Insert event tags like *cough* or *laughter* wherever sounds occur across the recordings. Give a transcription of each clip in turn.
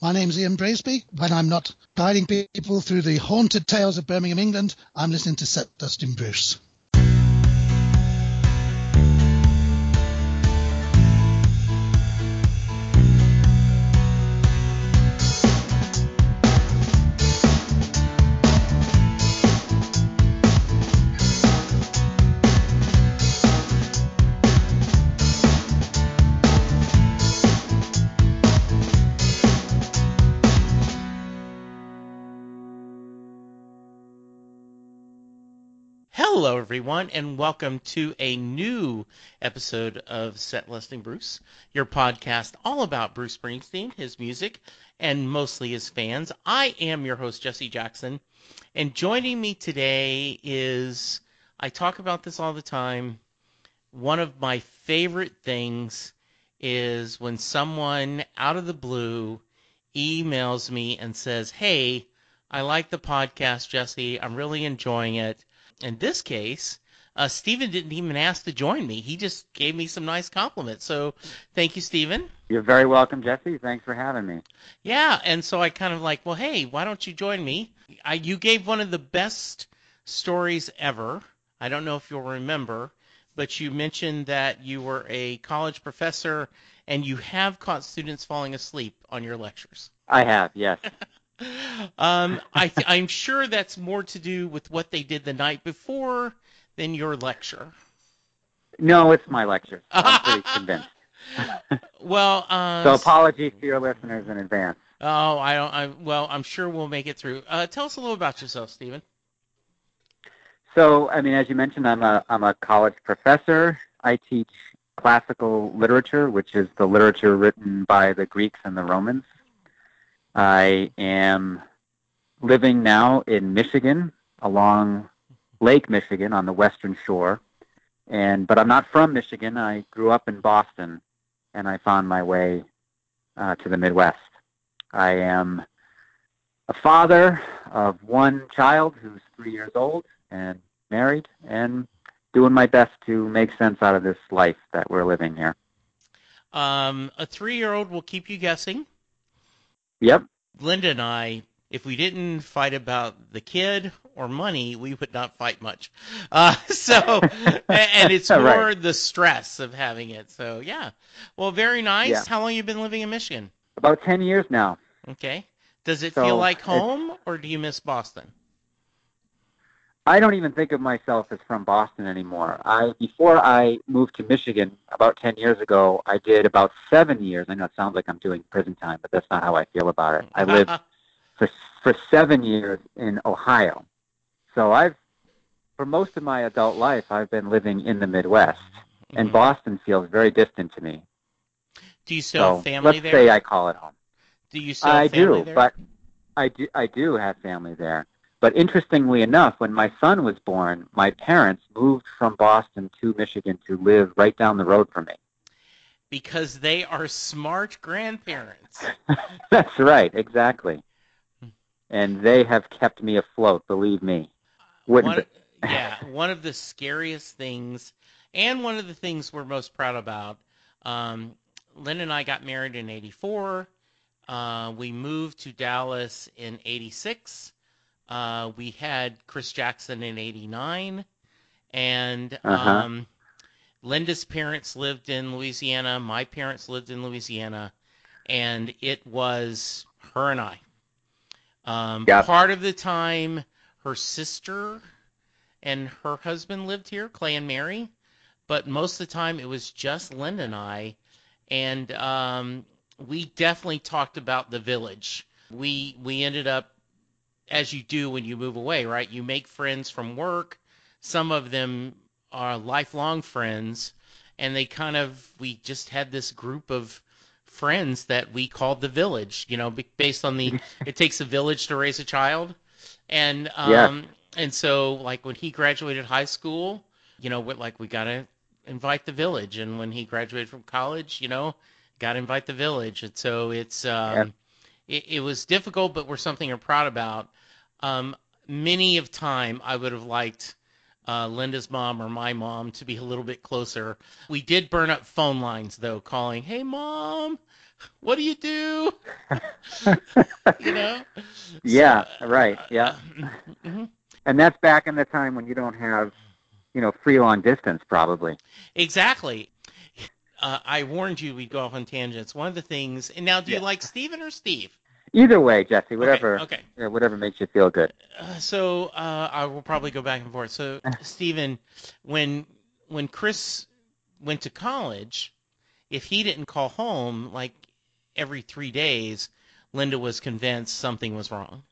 My name's Ian Braisby. When I'm not guiding people through the haunted tales of Birmingham, England, I'm listening to Set Listing Bruce. Everyone, and welcome to a new episode of Set Listing Bruce, your podcast all about Bruce Springsteen, his music, and mostly his fans. I am your host, Jesse Jackson, and joining me today is, I talk about this all the time, one of my favorite things is when someone out of the blue emails me and says, Hey, I like the podcast, Jesse. I'm really enjoying it in this case, uh, Stephen didn't even ask to join me. He just gave me some nice compliments. So thank you, Stephen. You're very welcome, Jesse. Thanks for having me. Yeah, and so I kind of like, well, hey, why don't you join me? I, you gave one of the best stories ever. I don't know if you'll remember, but you mentioned that you were a college professor and you have caught students falling asleep on your lectures. I have, yes. *laughs* um, I th- I'm sure that's more to do with what they did the night before than your lecture. No, it's my lecture. I'm pretty convinced. *laughs* well, uh, so apologies to your listeners in advance. Oh, I don't. I, well, I'm sure we'll make it through. Uh, tell us a little about yourself, Stephen. So, I mean, as you mentioned, I'm a I'm a college professor. I teach classical literature, which is the literature written by the Greeks and the Romans. I am living now in Michigan, along Lake Michigan on the western shore. And but I'm not from Michigan. I grew up in Boston, and I found my way uh, to the Midwest. I am a father of one child who's three years old and married, and doing my best to make sense out of this life that we're living here. Um, a three-year-old will keep you guessing. Yep. Linda and I, if we didn't fight about the kid or money, we would not fight much. Uh, *laughs* so, *laughs* and it's more right. the stress of having it. So, yeah. Well, very nice. Yeah. How long you been living in Michigan? About 10 years now. Okay. Does it so feel like home or do you miss Boston? I don't even think of myself as from Boston anymore. I before I moved to Michigan about 10 years ago, I did about 7 years. I know it sounds like I'm doing prison time, but that's not how I feel about it. I lived *laughs* for for 7 years in Ohio. So I've for most of my adult life I've been living in the Midwest, mm-hmm. and Boston feels very distant to me. Do you still so have family let's there? Let's say I call it home. Do you still I do, there? but I do I do have family there. But interestingly enough, when my son was born, my parents moved from Boston to Michigan to live right down the road from me. Because they are smart grandparents. *laughs* That's right, exactly. And they have kept me afloat, believe me. Wouldn't one, *laughs* yeah, one of the scariest things, and one of the things we're most proud about. Um, Lynn and I got married in '84. Uh, we moved to Dallas in '86 uh, we had Chris Jackson in '89, and uh-huh. um, Linda's parents lived in Louisiana. My parents lived in Louisiana, and it was her and I. Um. Part of the time, her sister and her husband lived here, Clay and Mary, but most of the time it was just Linda and I, and um, we definitely talked about the village. We we ended up as you do when you move away, right? You make friends from work. Some of them are lifelong friends, and they kind of we just had this group of friends that we called the village. You know, based on the *laughs* it takes a village to raise a child, and um, yeah. and so like when he graduated high school, you know, like we gotta invite the village, and when he graduated from college, you know, gotta invite the village, and so it's um, yeah. it, it was difficult, but we're something we're proud about. Um, many of time I would have liked uh, Linda's mom or my mom to be a little bit closer. We did burn up phone lines though, calling, "Hey mom, what do you do? *laughs* you know? Yeah, So, right, uh, yeah. mhm. And that's back in the time when you don't have, you know, free long distance probably. Exactly. Uh, I warned you we'd go off on tangents. One of the things, and now do you like Steven or Steve? Either way, Jesse, Okay, whatever Okay. yeah, whatever makes you feel good. Uh, so uh, I will probably go back and forth. So *laughs* Stephen, when when Chris went to college, if he didn't call home like every three days, Linda was convinced something was wrong.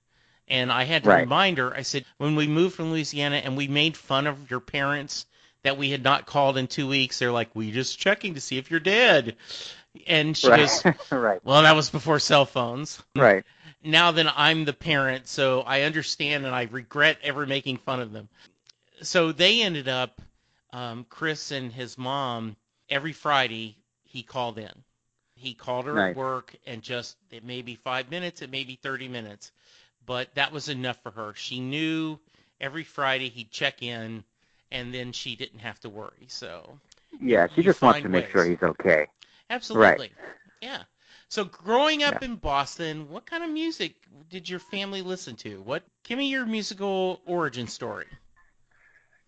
And I had to Right. remind her. I said, when we moved from Louisiana and we made fun of your parents that we had not called in two weeks, they're like, "We just checking to see if you're dead." And she right. goes, *laughs* right. "Well, that was before cell phones." *laughs* Right. now then I'm the parent, so I understand and I regret ever making fun of them. So they ended up, um, Chris and his mom, every Friday he called in. He called her Nice. at work and just, it may be five minutes, it may be 30 minutes, but that was enough for her. She knew every Friday he'd check in and then she didn't have to worry. So Yeah, she just wants to make sure he's okay. Absolutely. Yeah. So growing up Yeah. in Boston, what kind of music did your family listen to? What give me your musical origin story.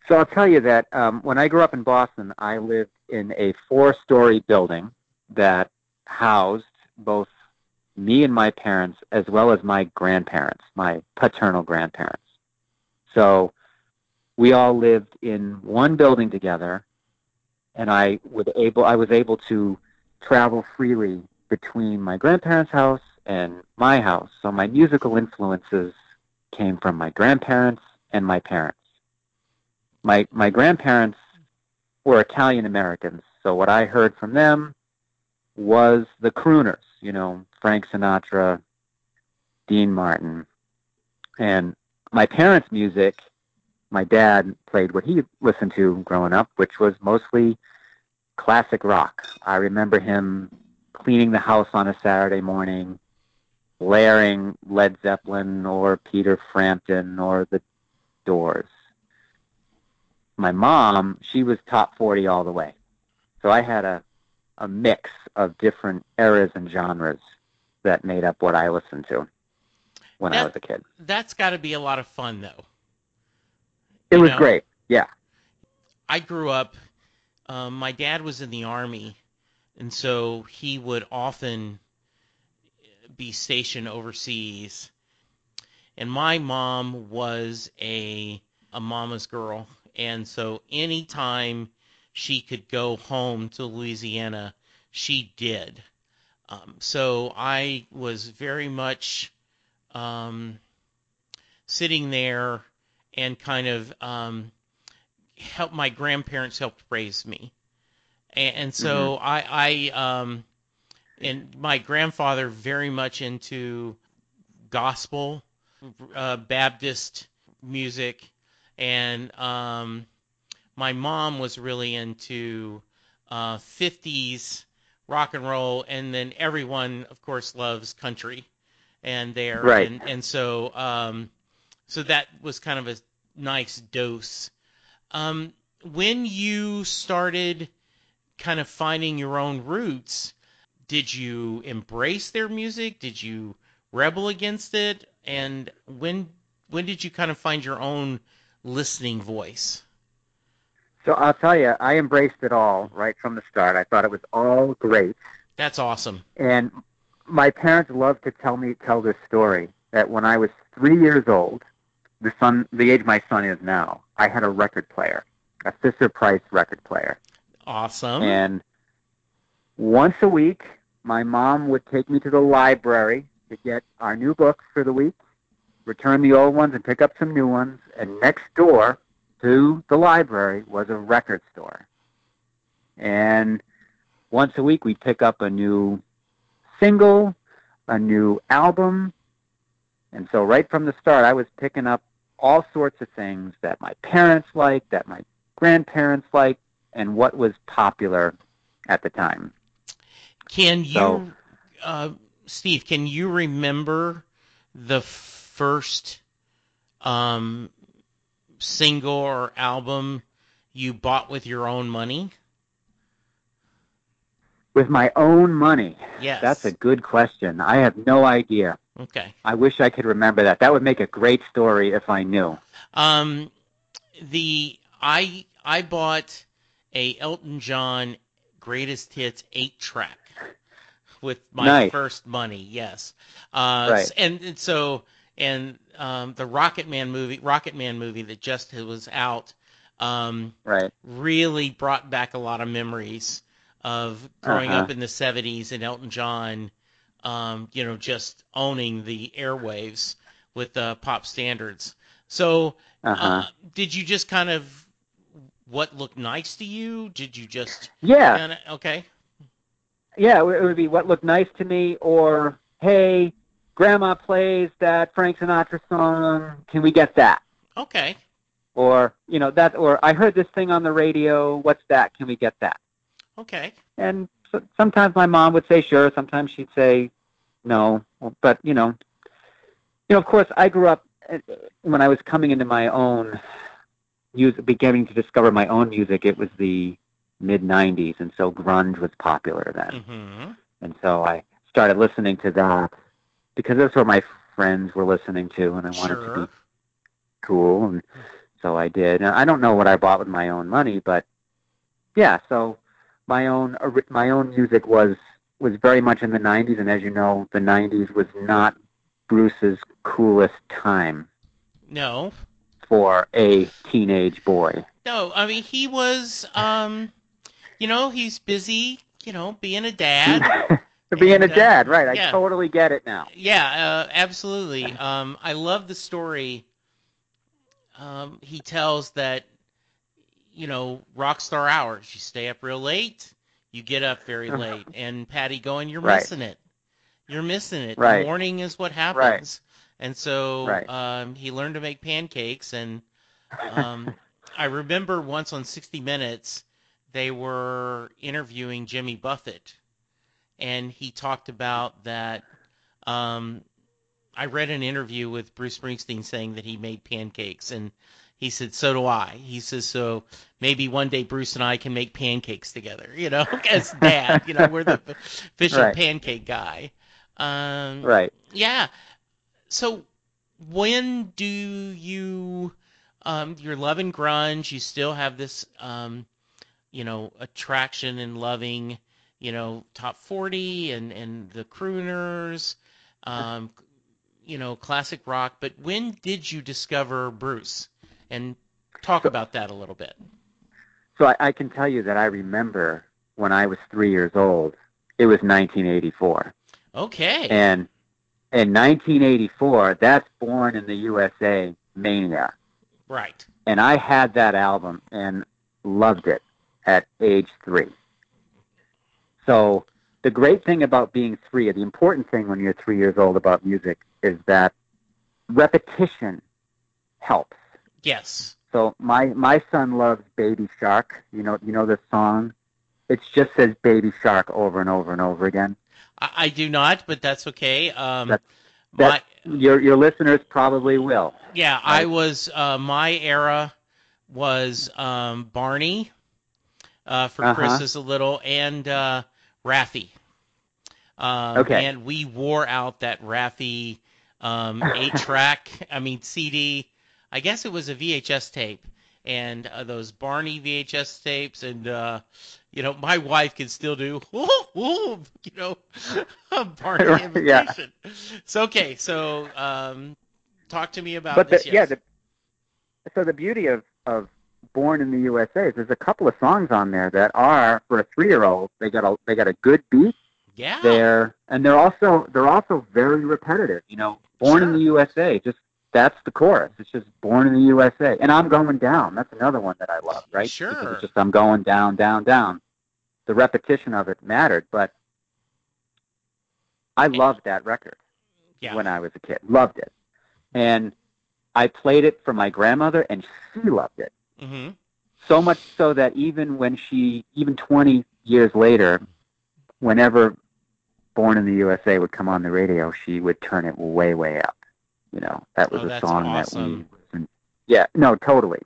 So I'll tell you that um, when I grew up in Boston, I lived in a four-story building that housed both me and my parents, as well as my grandparents, my paternal grandparents. So we all lived in one building together, and I would able I was able to travel freely between my grandparents' house and my house. So my musical influences came from my grandparents and my parents my my grandparents were Italian Americans, so what I heard from them was the crooners, you know, Frank Sinatra, Dean Martin, and my parents' music. My dad played what he listened to growing up, which was mostly classic rock. I remember him cleaning the house on a Saturday morning, blaring Led Zeppelin or Peter Frampton or the Doors my mom, she was top 40 all the way. So I had a, a mix of different eras and genres that made up what I listened to when I was a kid. That's got to be a lot of fun though. It you was know. great. Yeah. I grew up. Um, my dad was in the army, and so he would often be stationed overseas. And my mom was a a mama's girl, and so anytime she could go home to Louisiana, she did. Um, so I was very much um, sitting there and kind of um, help my grandparents helped raise me, and, and so I, I um, and my grandfather very much into gospel, uh, Baptist music, and um, my mom was really into uh, 50s rock and roll, and then everyone, of course, loves country, and there, Right. and and so um, so that was kind of a nice dose. Um, when you started kind of finding your own roots, did you embrace their music? Did you rebel against it? And when when did you kind of find your own listening voice? So I'll tell you, I embraced it all right from the start. I thought it was all great. That's awesome. And my parents loved to tell me tell this story that when I was three years old, the son the age my son is now, I had a record player, a Fisher Price record player. Awesome. And once a week, my mom would take me to the library to get our new books for the week, return the old ones, and pick up some new ones. And next door to the library was a record store. And once a week, we'd pick up a new single, a new album. And so, right from the start, I was picking up all sorts of things that my parents liked, that my grandparents liked, and what was popular at the time. Can you, So- uh, Steve? Can you remember the first um, single or album you bought with your own money? With my own money. Yes. That's a good question. I have no idea. Okay. I wish I could remember that. That would make a great story if I knew. Um, the I I bought a Elton John greatest hits eight track with my Nice. first money. Yes. Uh, Right. And, and so and um, the Rocket Man movie, Rocket Man movie that just was out, um, Right. really brought back a lot of memories of growing Uh-huh. up in the 70s and Elton John, um, you know, just owning the airwaves with uh, pop standards. So, Uh-huh. uh, did you just kind of what looked nice to you? Did you just yeah. kind of okay? Yeah, it would be what looked nice to me, or hey, Grandma plays that Frank Sinatra song. Can we get that? Okay. Or you know that, or I heard this thing on the radio. What's that? Can we get that? Okay. And so, sometimes my mom would say sure. Sometimes she'd say no. But you know, you know, of course, I grew up uh, when I was coming into my own music, beginning to discover my own music. It was the mid '90s, and so grunge was popular then. Mm-hmm. And so I started listening to that because that's what my friends were listening to, and I wanted to be cool, and so I did. And I don't know what I bought with my own money, but yeah. So my own my own music was was very much in the '90s, and as you know, the '90s was not Bruce's coolest time No. for a teenage boy. No, I mean he was um you know, he's busy, you know, being a dad. *laughs* Being And, a uh, dad, right? yeah. I totally get it now. Yeah, uh, absolutely. *laughs* Um, I love the story. Um, he tells that, you know, rock star hours. You stay up real late, you get up very late, and Patti going, you're Right. missing it. You're missing it. Right. The morning is what happens. And so Right. um, he learned to make pancakes, and um, I remember once on 60 Minutes, they were interviewing Jimmy Buffett, and he talked about that. Um, I read an interview with Bruce Springsteen saying that he made pancakes, and he said, "So do I." He says, "So maybe one day Bruce and I can make pancakes together." You know, *laughs* as dad, you know, we're the *laughs* official Right. pancake guy. Um, Right. yeah. So when do you um you're loving grunge, you still have this um you know, attraction and loving, you know, top 40 and and the crooners, um you know, classic rock, but when did you discover Bruce? And talk about that a little bit. So I, I can tell you that I remember when I was three years old. It was 1984, Okay. and in 1984, that's Born in the USA Mania, right. and I had that album and loved it at age three. So the great thing about being three, the important thing when you're three years old about music, is that repetition helps. Yes. So my my son loves Baby Shark. You know you know this song. It just says Baby Shark over and over and over again. I, I do not, but that's okay. Um That- my Your your listeners probably will. Yeah, I was uh, my era was um, Barney uh, for Uh-huh. Chris's a little and uh, Raffi. Um, Okay. And we wore out that Raffi um, eight track. I mean CD. I guess it was a VHS tape, and uh, those Barney VHS tapes, and uh, you know my wife can still do, woo, *laughs* woo, you know, *laughs* Barney Right, yeah. imitation. So okay, so um, talk to me about but the, this. yeah, the, so the beauty of of Born in the USA is there's a couple of songs on there that are for a three year old. They got a they got a good beat yeah. there, and they're also they're also very repetitive. You know, Born in the USA, just that's the chorus. It's just Born in the USA, and I'm going down. That's another one that I love, right? Sure. Because it's just I'm going down, down, down. The repetition of it mattered, but I loved that record yeah. when I was a kid. Loved it, and I played it for my grandmother, and she loved it hmm so much so that even when she even 20 years later whenever born in the usa would come on the radio she would turn it way way up you know that was Oh, a song awesome. that we listened yeah no totally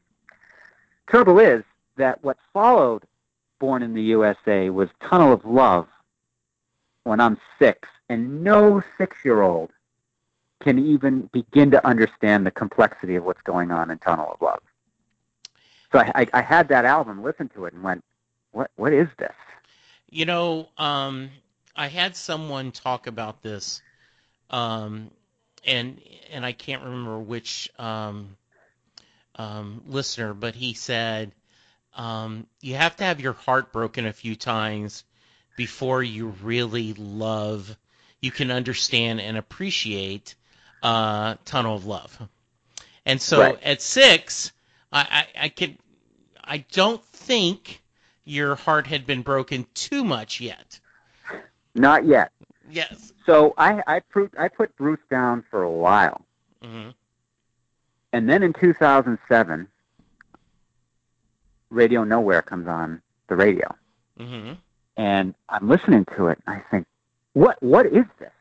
trouble is that what followed born in the usa was tunnel of love when I'm six, and no six-year-old can even begin to understand the complexity of what's going on in Tunnel of Love. So I, I, I had that album, listened to it, and went, "What? What is this?" You know, um, I had someone talk about this, um, and and I can't remember which um, um, listener, but he said um, you have to have your heart broken a few times before you really love, you can understand and appreciate uh, Tunnel of Love. And so Right. at six, I, I, I could, I don't think your heart had been broken too much yet. Not yet. Yes. So I I put I put Bruce down for a while, hmm and then in 2007, Radio Nowhere comes on the radio, hmm and I'm listening to it, and I think, "What? What is this?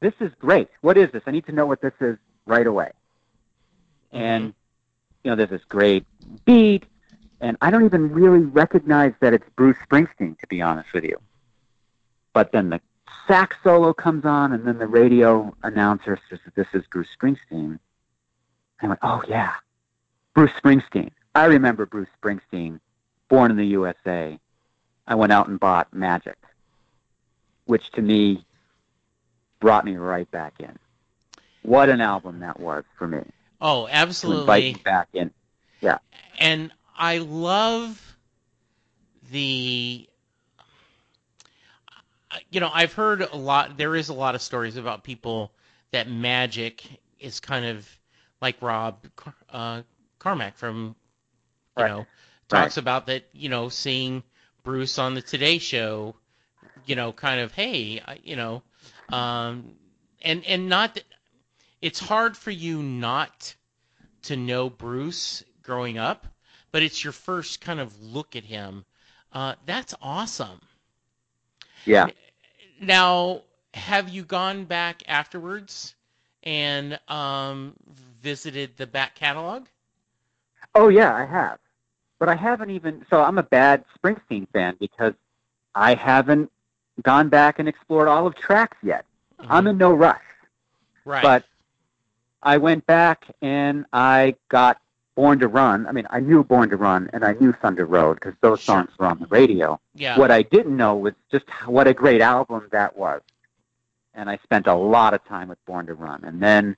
This is great. What is this? I need to know what this is right away." And you know, there's this great beat, and I don't even really recognize that it's Bruce Springsteen, to be honest with you. But then the sax solo comes on, and then the radio announcer says that this is Bruce Springsteen. I went, oh yeah, Bruce Springsteen. I remember Bruce Springsteen, born in the USA. I went out and bought Magic, which to me brought me right back in. What an album that was for me Oh, to invite absolutely. me back in. Yeah. And I love the you know I've heard a lot there is a lot of stories about people that magic is kind of like Rob Car- uh, Carmack from you Right. know talks about that you know seeing Bruce on the Today Show you know kind of hey you know um and and not that it's hard for you not to know Bruce growing up, but it's your first kind of look at him. Uh, that's awesome. Yeah. Now, have you gone back afterwards and um, visited the back catalog? Oh yeah, I have. But I haven't even so I'm a bad Springsteen fan because I haven't gone back and explored all of tracks yet. I'm in no rush. right. But I went back and I got Born to Run. I mean, I knew Born to Run and I knew Thunder Road because those Sure. songs were on the radio. yeah. What I didn't know was just what a great album that was. And I spent a lot of time with Born to Run. And then,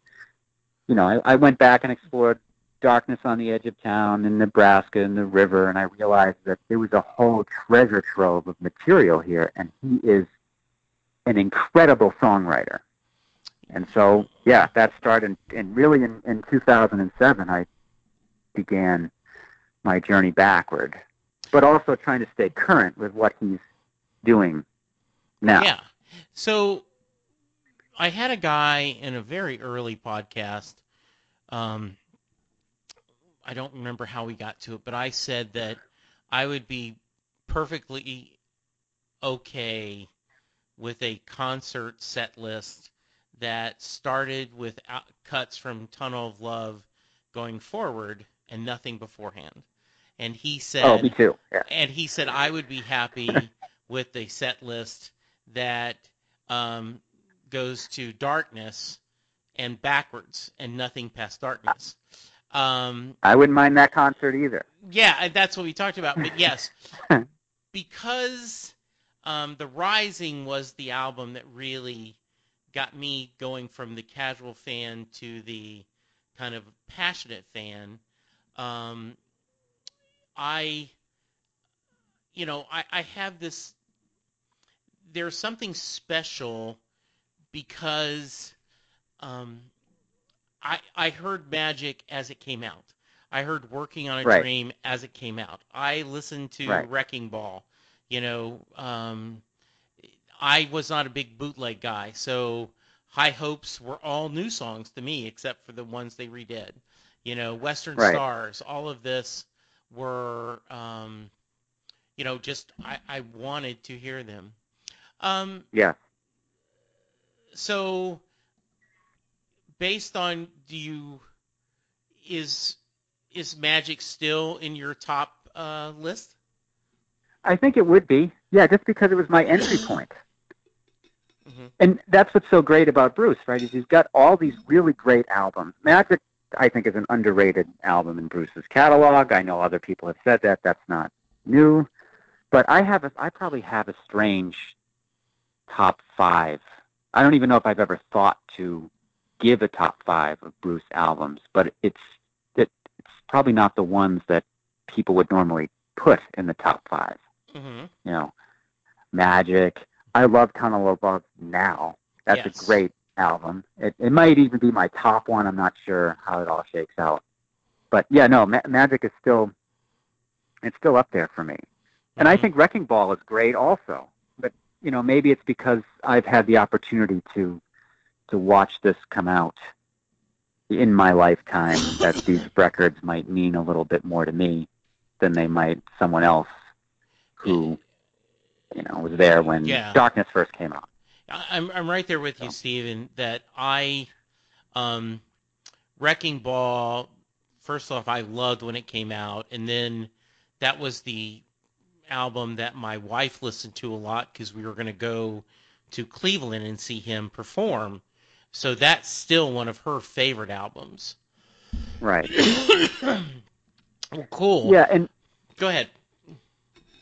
you know, I, I went back and explored Darkness on the Edge of Town in Nebraska and the river, and I realized that there was a whole treasure trove of material here, and he is an incredible songwriter. And so, yeah, that started, and really in, in 2007, I began my journey backward, but also trying to stay current with what he's doing now. Yeah. So I had a guy in a very early podcast. Um, I don't remember how we got to it, but I said that I would be perfectly okay with a concert set list that started with cuts from Tunnel of Love going forward and nothing beforehand. And he said, Oh, me too. Yeah. and he said I would be happy *laughs* with a set list that um, goes to darkness and backwards and nothing past darkness. Um, I wouldn't mind that concert either. yeah, that's what we talked about. But yes, *laughs* because um, the Rising was the album that really got me going from the casual fan to the kind of passionate fan. Um, I, you know, I, I have this. There's something special because um, I I heard Magic as it came out. I heard Working on a Right. Dream as it came out. I listened to Right. Wrecking Ball. You know, um, I was not a big bootleg guy, so High Hopes were all new songs to me, except for the ones they redid. You know, Western Right. Stars, all of this were, um, you know, just I, I wanted to hear them. Um, Yeah. so, based on do you is is Magic still in your top uh, list? I think it would be. Yeah, just because it was my entry point. Mm-hmm. And that's what's so great about Bruce, right? Is he's got all these really great albums. Magic, I think, is an underrated album in Bruce's catalog. I know other people have said that. That's not new, but I have a, I probably have a strange top five. I don't even know if I've ever thought to give a top five of Bruce albums, but it's it, it's probably not the ones that people would normally put in the top 5 mm-hmm. You know, Magic. I love Tunnel of Love now. That's yes. a great album. It, it might even be my top one. I'm not sure how it all shakes out. But yeah, no, Ma- Magic is still it's still up there for me. And I mm-hmm. think Wrecking Ball is great also. But you know, maybe it's because I've had the opportunity to to watch this come out in my lifetime that *laughs* these records might mean a little bit more to me than they might someone else who you know was there when yeah. Darkness first came out. I'm I'm right there with you, Steven, that I um Wrecking Ball first off I loved when it came out and then that was the album that my wife listened to a lot because we were going to go to Cleveland and see him perform. So that's still one of her favorite albums. Right. *coughs* well, cool. Yeah, and go ahead.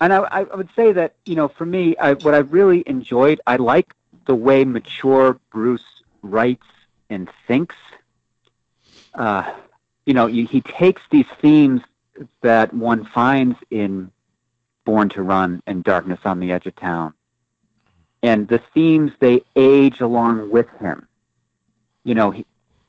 And I, I would say that you know, for me, I, what I really enjoyed, I like the way mature Bruce writes and thinks. Uh, you know, he, takes these themes that one finds in Born to Run and Darkness on the Edge of Town, and the themes they age along with him you know, he,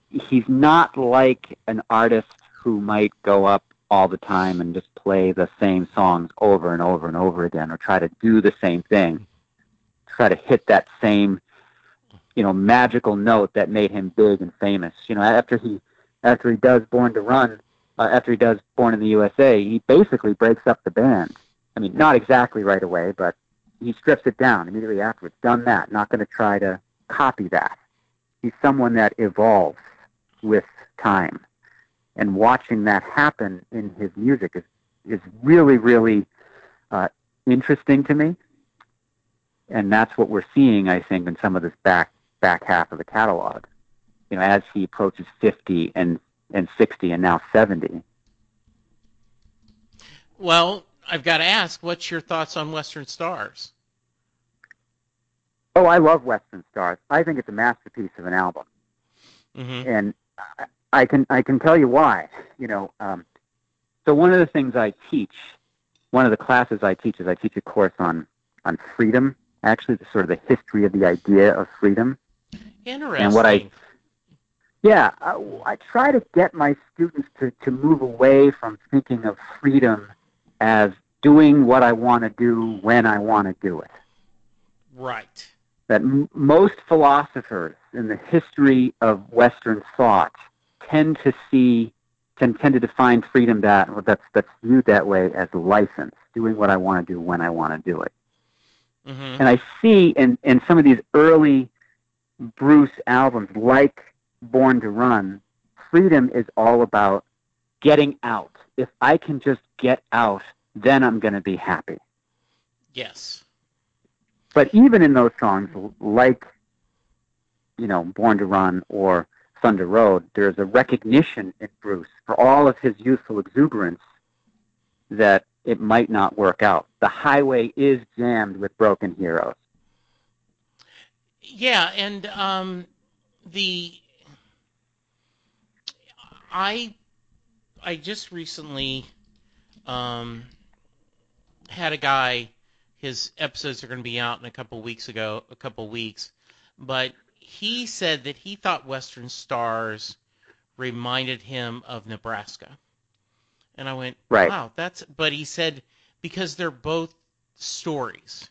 he's not like an artist who might go up all the time and just play the same songs over and over and over again or try to do the same thing try to hit that same you know magical note that made him big and famous. You know after he after he does born to run uh, after he does born in the usa he basically breaks up the band. I mean not exactly right away but he strips it down immediately afterwards. Done that. Not going to try to copy that. He's someone that evolves with time. And watching that happen in his music is, is really, really uh, interesting to me. And that's what we're seeing, I think, in some of this back back half of the catalog. You know, as he approaches 50 and, and 60 and now 70. Well, I've got to ask, what's your thoughts on Western Stars? Oh, I love Western Stars. I think it's a masterpiece of an album, mm-hmm. and I can I can tell you why. You know, um, so one of the things I teach, one of the classes I teach is I teach a course on on freedom. Actually, the sort of the history of the idea of freedom. Interesting. And what I yeah, I, I try to get my students to, to move away from thinking of freedom as doing what I want to do when I want to do it. Right that m- most philosophers in the history of Western thought tend to see tend, tend to define freedom that that's that's viewed that way as license, doing what I want to do when I want to do it. Mm-hmm. And I see in in some of these early Bruce albums, like Born to Run, freedom is all about getting out. If I can just get out, then I'm going to be happy. Yes. But even in those songs, like you know, Born to Run or Thunder Road, there's a recognition in Bruce for all of his youthful exuberance that it might not work out. The highway is jammed with broken heroes. Yeah, and um, the I I just recently um, had a guy his episodes are going to be out in a couple weeks ago, a couple weeks, but he said that he thought Western Stars reminded him of Nebraska. And I went, right. wow, that's. But he said because they're both stories.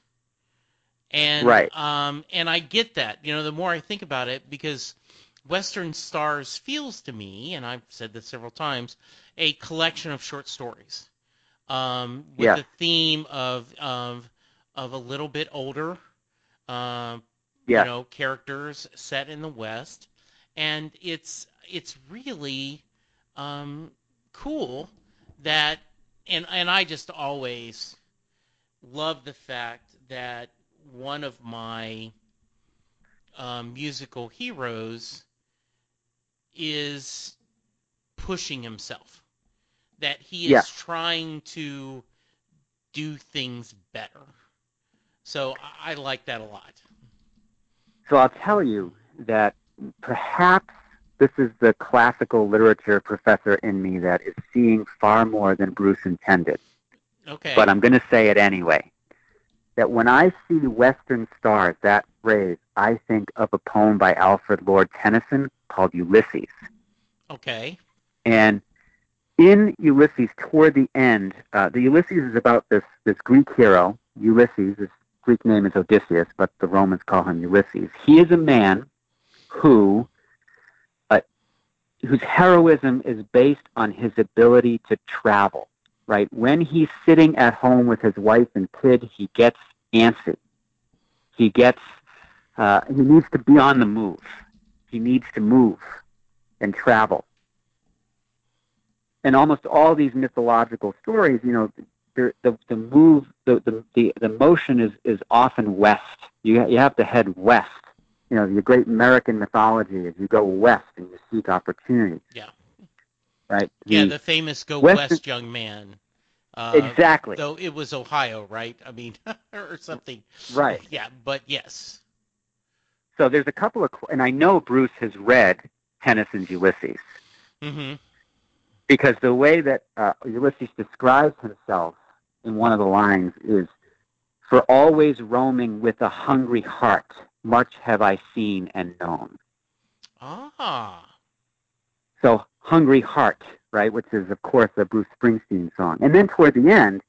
And right. um, and I get that. You know, the more I think about it, because Western Stars feels to me, and I've said this several times, a collection of short stories um, with yeah. the theme of of of a little bit older, uh, yeah. you know, characters set in the West, and it's it's really um, cool that, and and I just always love the fact that one of my um, musical heroes is pushing himself. That he is Yeah. trying to do things better. So I, I like that a lot. So I'll tell you that perhaps this is the classical literature professor in me that is seeing far more than Bruce intended. Okay. But I'm going to say it anyway. That when I see Western stars, that phrase, I think of a poem by Alfred Lord Tennyson called Ulysses. okay. And in Ulysses, toward the end, uh, the Ulysses is about this, this Greek hero, Ulysses. His Greek name is Odysseus, but the Romans call him Ulysses. He is a man who, whose heroism is based on his ability to travel. Right? When he's sitting at home with his wife and kid, he gets antsy. He gets, uh, he needs to be on the move. He needs to move and travel and almost all these mythological stories, you know, the the, the move, the, the the the motion is is often west. You you have to head west. You know, your great American mythology is you go west and you seek opportunity. Yeah. Right. Yeah, The- famous "Go Western- West, young man." Uh, exactly. Though it was Ohio, right? I mean, *laughs* or something. right. *laughs* Yeah, but yes. So there's a couple of, and I know Bruce has read Tennyson's Ulysses hmm because the way that uh, Ulysses describes himself in one of the lines is, "For always roaming with a hungry heart, much have I seen and known." Ah. So hungry heart, right, which is of course a Bruce Springsteen song. And then toward the end,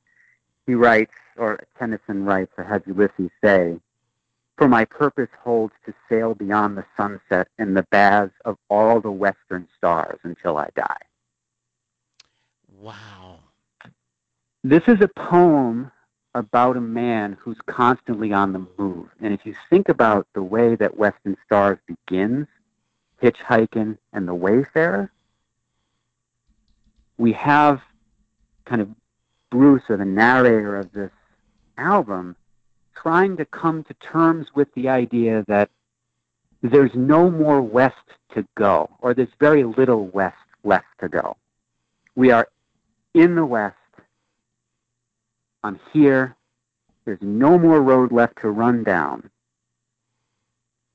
he writes, or Tennyson writes, or has Ulysses say, "For my purpose holds to sail beyond the sunset in the baths of all the western stars until I die." Wow. This is a poem about a man who's constantly on the move. And if you think about the way that Western Stars begins, Hitchhiking and The Wayfarer, we have kind of Bruce, or the narrator of this album, trying to come to terms with the idea that there's no more west to go, or there's very little west left to go. We are in the west. I'm here. There's no more road left to run down.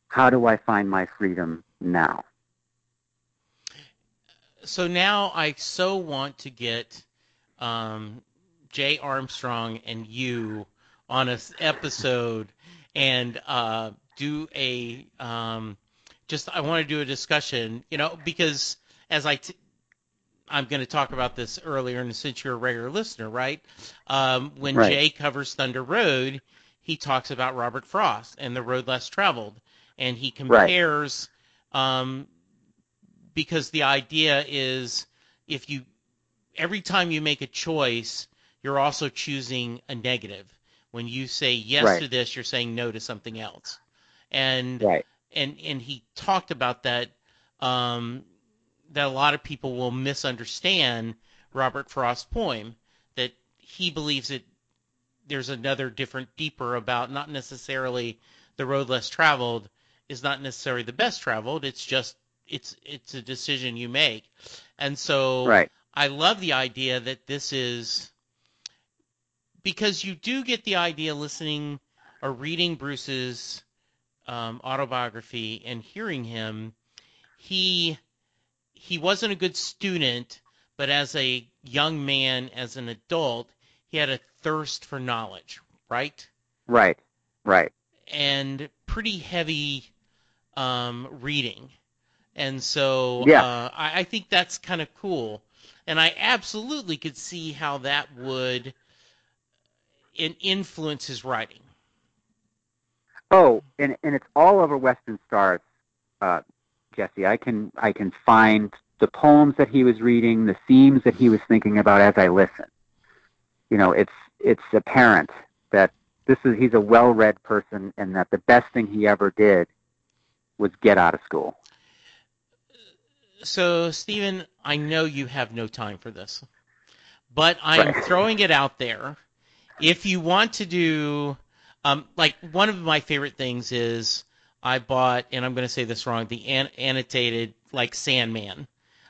How do I find my freedom now? So now I so want to get um, Jay Armstrong and you on a s- episode and uh, do a um, just I want to do a discussion, you know, because as I t- I'm going to talk about this earlier, and since you're a regular listener, right? Um, when Right. Jay covers Thunder Road, he talks about Robert Frost and the road less traveled, and he compares um, because the idea is if you every time you make a choice, you're also choosing a negative. When you say yes Right. to this, you're saying no to something else. And Right. and and he talked about that um, that a lot of people will misunderstand Robert Frost's poem that he believes that there's another different deeper about not necessarily the road less traveled is not necessarily the best traveled it's just it's it's a decision you make and so Right. I love the idea that this is because you do get the idea listening or reading Bruce's um, autobiography and hearing him. He he wasn't a good student, but as a young man, as an adult, he had a thirst for knowledge, right? Right. Right. And pretty heavy um, reading. And so Yeah. uh, I, I think that's kind of cool. And I absolutely could see how that would in, influence his writing. Oh, and and it's all over Western Stars, uh, Jesse. I can I can find the poems that he was reading, the themes that he was thinking about as I listen. You know, it's it's apparent that this is he's a well-read person, and that the best thing he ever did was get out of school. So, Stephen, I know you have no time for this, but I'm Right. throwing it out there. If you want to do, um, like one of my favorite things is I bought, and I'm going to say this wrong, the an- annotated like Sandman.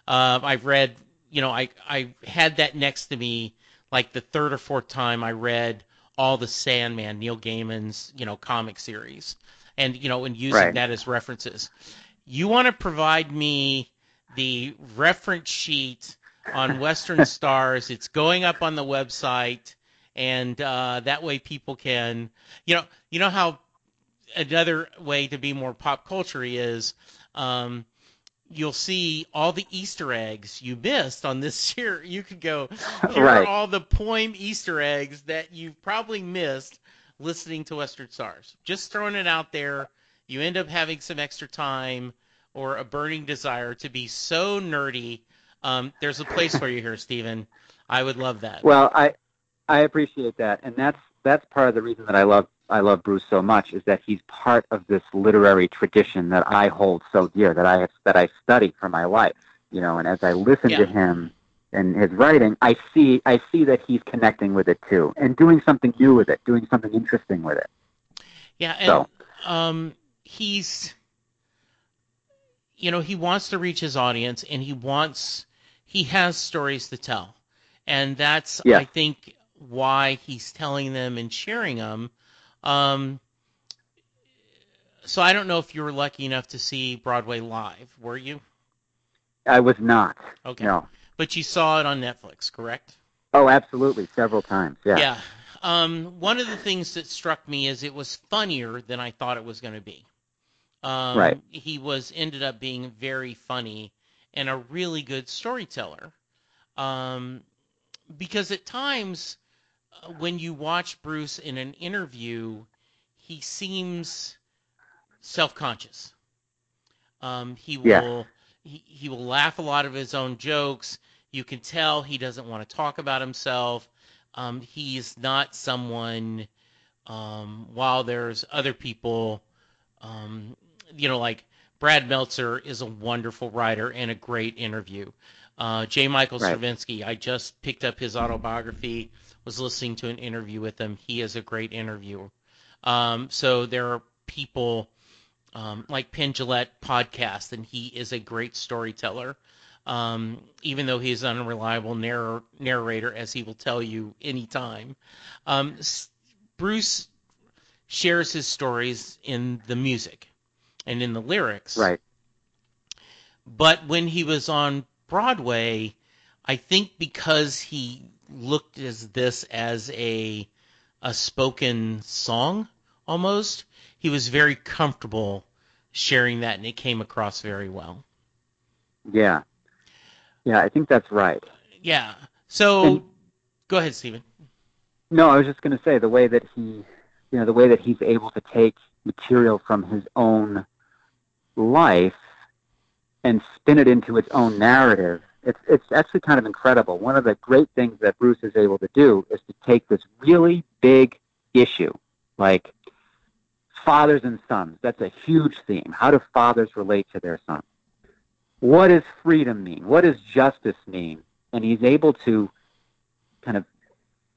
Uh, I've read, you know, I I had that next to me like the third or fourth time I read all the Sandman, Neil Gaiman's, you know, comic series, and you know, and using Right. that as references. You want to provide me the reference sheet on Western *laughs* Stars. It's going up on the website, and uh, that way people can, you know, you know how another way to be more pop culture is. Um, You'll see all the Easter eggs you missed on this *laughs* year. You could go, *laughs* here are all the poem Easter eggs that you've probably missed listening to Western Stars. Just throwing it out there. You end up having some extra time or a burning desire to be so nerdy. Um, there's a place for you here, *laughs* Stephen. I would love that. Well, I I appreciate that, and that's that's part of the reason that I love I love Bruce so much is that he's part of this literary tradition that I hold so dear that I have, that I study for my life. You know, and as I listen Yeah. to him and his writing, I see I see that he's connecting with it too, and doing something new with it, doing something interesting with it. Yeah, and So- um, he's, you know, he wants to reach his audience, and he wants, he has stories to tell, and that's Yeah. I think why he's telling them and sharing them. Um, so I don't know if you were lucky enough to see Broadway live, were you? I was not. Okay, No. but you saw it on Netflix, correct? Oh, absolutely, several times. Yeah. Yeah. Um, one of the things that struck me is it was funnier than I thought it was going to be. Um, Right. He was ended up being very funny and a really good storyteller. Um, because at times, when you watch Bruce in an interview, he seems self-conscious. Um, he Yeah. will he, he will laugh a lot of his own jokes. You can tell he doesn't want to talk about himself. Um, he's not someone. Um, while there's other people, um, you know, like Brad Meltzer is a wonderful writer and a great interview. Uh, J. Michael Right. Straczynski, I just picked up his autobiography. Was listening to an interview with him. He is a great interviewer. Um, so there are people um, like Penn podcast, and he is a great storyteller. Um, even though he's an unreliable narr- narrator, as he will tell you anytime. Um, S- Bruce shares his stories in the music and in the lyrics. Right. But when he was on Broadway, I think because he looked as this as a a spoken song almost, he was very comfortable sharing that and it came across very well. Yeah. Yeah, I think that's right. Yeah. So And- go ahead, Stephen. No, I was just going to say the way that he, you know, the way that he's able to take material from his own life and spin it into its own narrative. It's it's actually kind of incredible. One of the great things that Bruce is able to do is to take this really big issue, like fathers and sons. That's a huge theme. How do fathers relate to their sons? What does freedom mean? What does justice mean? And he's able to kind of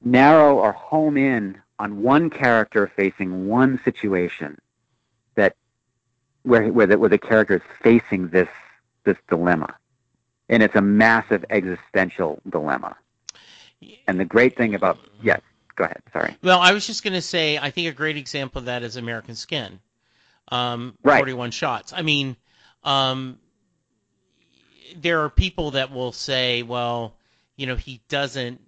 narrow or home in on one character facing one situation that where where the, where the character is facing this this dilemma, and it's a massive existential dilemma. And the great thing about yes, go ahead. Sorry. Well, I was just going to say, I think a great example of that is American Skin. Um, Right. 41 shots. I mean, um, there are people that will say, well, you know, he doesn't,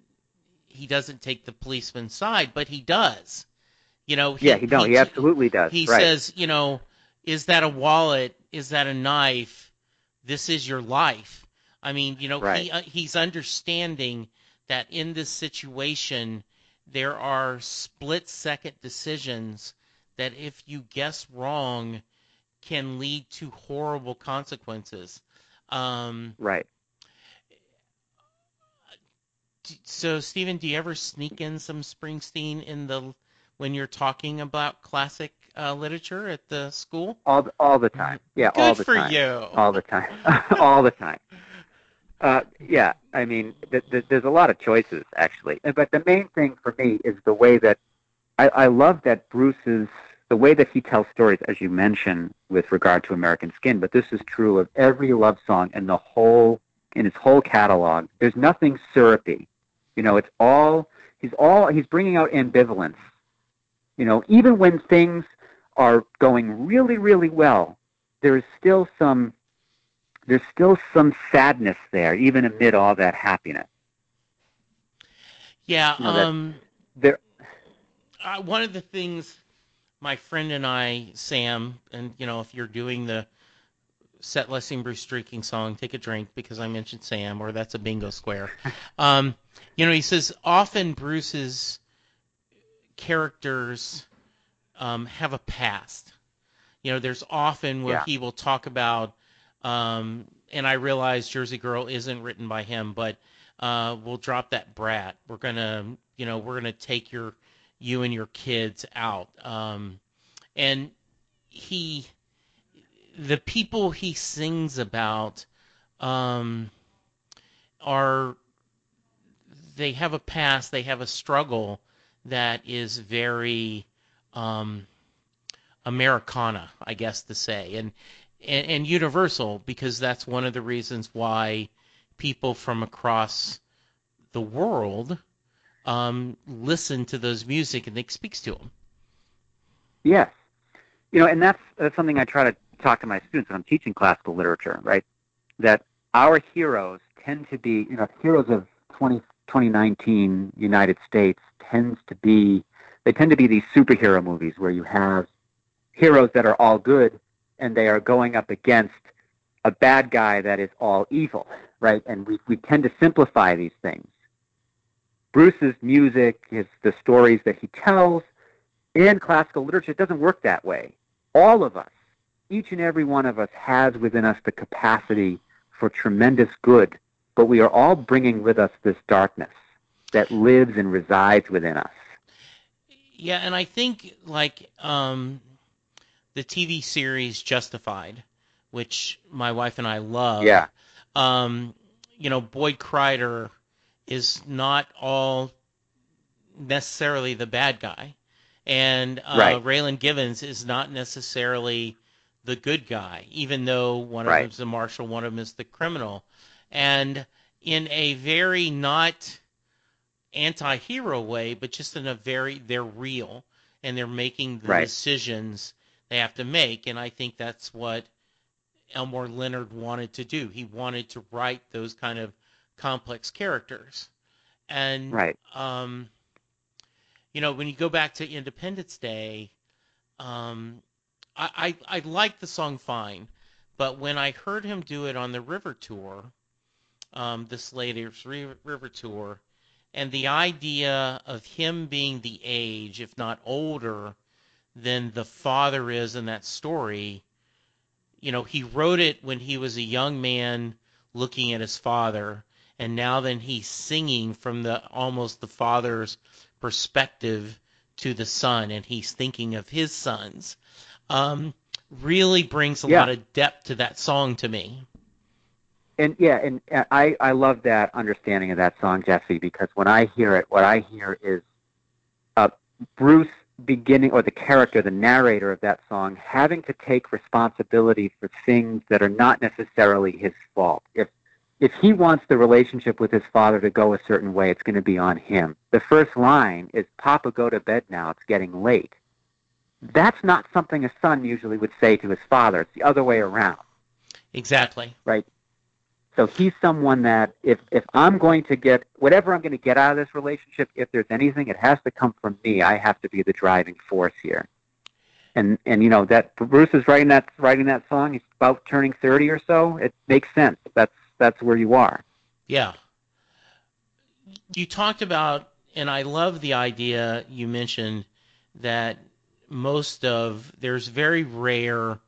he doesn't take the policeman's side, but he does. You know, Yeah, he don't. He absolutely does. he right. says, you know, is that a wallet? Is that a knife? This is your life. I mean, you know, he uh, he's understanding that in this situation there are split second decisions that if you guess wrong can lead to horrible consequences. Um, right. so Stephen, do you ever sneak in some Springsteen in the when you're talking about classic uh, literature at the school? All the, all the time. Yeah, Good all the for time. you. all the time, *laughs* all the time. *laughs* Uh, yeah, I mean, th- th- there's a lot of choices actually, but the main thing for me is the way that I, I love that Bruce's the way that he tells stories, as you mentioned, with regard to American Skin, but this is true of every love song in the whole in his whole catalog. There's nothing syrupy. You know, it's all he's all he's bringing out ambivalence. You know, even when things are going really, really well, there is still some there's still some sadness there, even amid all that happiness. Yeah, You know, um, There, uh, one of the things my friend and I, Sam, and you know, if you're doing the set listing Bruce drinking song, take a drink because I mentioned Sam, or that's a bingo square. *laughs* um, you know, he says often Bruce's characters um, have a past. You know, there's often where Yeah. he will talk about, um, and I realize Jersey Girl isn't written by him, but uh, we'll drop that brat. We're gonna, you know, we're gonna take your, you and your kids out. Um, and he, the people he sings about, um, are, they have a past, they have a struggle that is very, um, Americana, I guess to say, and, and and universal because that's one of the reasons why people from across the world um, listen to those music and it speaks to them. Yes. You know, and that's, that's something I try to talk to my students when I'm teaching classical literature, right? That our heroes tend to be, you know, heroes of 20, 2019 United States tends to be, they tend to be these superhero movies where you have heroes that are all good and they are going up against a bad guy that is all evil, right? And we, we tend to simplify these things. Bruce's music, his, the stories that he tells, and classical literature, it doesn't work that way. All of us, each and every one of us, has within us the capacity for tremendous good, but we are all bringing with us this darkness that lives and resides within us. Yeah, and I think like um, the TV series Justified, which my wife and I love. Yeah. Um, you know, Boyd Crowder is not all necessarily the bad guy, and uh, Right. Raylan Givens is not necessarily the good guy, even though one of Right. them is the marshal, one of them is the criminal, and in a very not anti-hero way, but just in a very they're real and they're making the Right. decisions they have to make, and I think that's what Elmore Leonard wanted to do. He wanted to write those kind of complex characters, and Right. um, you know, when you go back to Independence Day, um, I, I I like the song fine, but when I heard him do it on the River Tour, um, this latest River Tour, and the idea of him being the age, if not older, than the father is in that story, you know, he wrote it when he was a young man looking at his father, and now then he's singing from the almost the father's perspective to the son, and he's thinking of his sons. Um, really brings a Yeah. lot of depth to that song to me. And yeah, and uh, I, I love that understanding of that song, Jesse, because when I hear it, what I hear is uh, Bruce beginning, or the character, the narrator of that song, having to take responsibility for things that are not necessarily his fault. If if he wants the relationship with his father to go a certain way, it's going to be on him. The first line is, Papa, go to bed now. It's getting late. That's not something a son usually would say to his father. It's the other way around. Exactly. So he's someone that if if I'm going to get whatever I'm going to get out of this relationship, if there's anything, it has to come from me. I have to be the driving force here. And and you know that Bruce is writing that writing that song. He's about turning 30 or so. It makes sense. That's that's where you are. Yeah. You talked about, and I love the idea you mentioned that most of there's very rare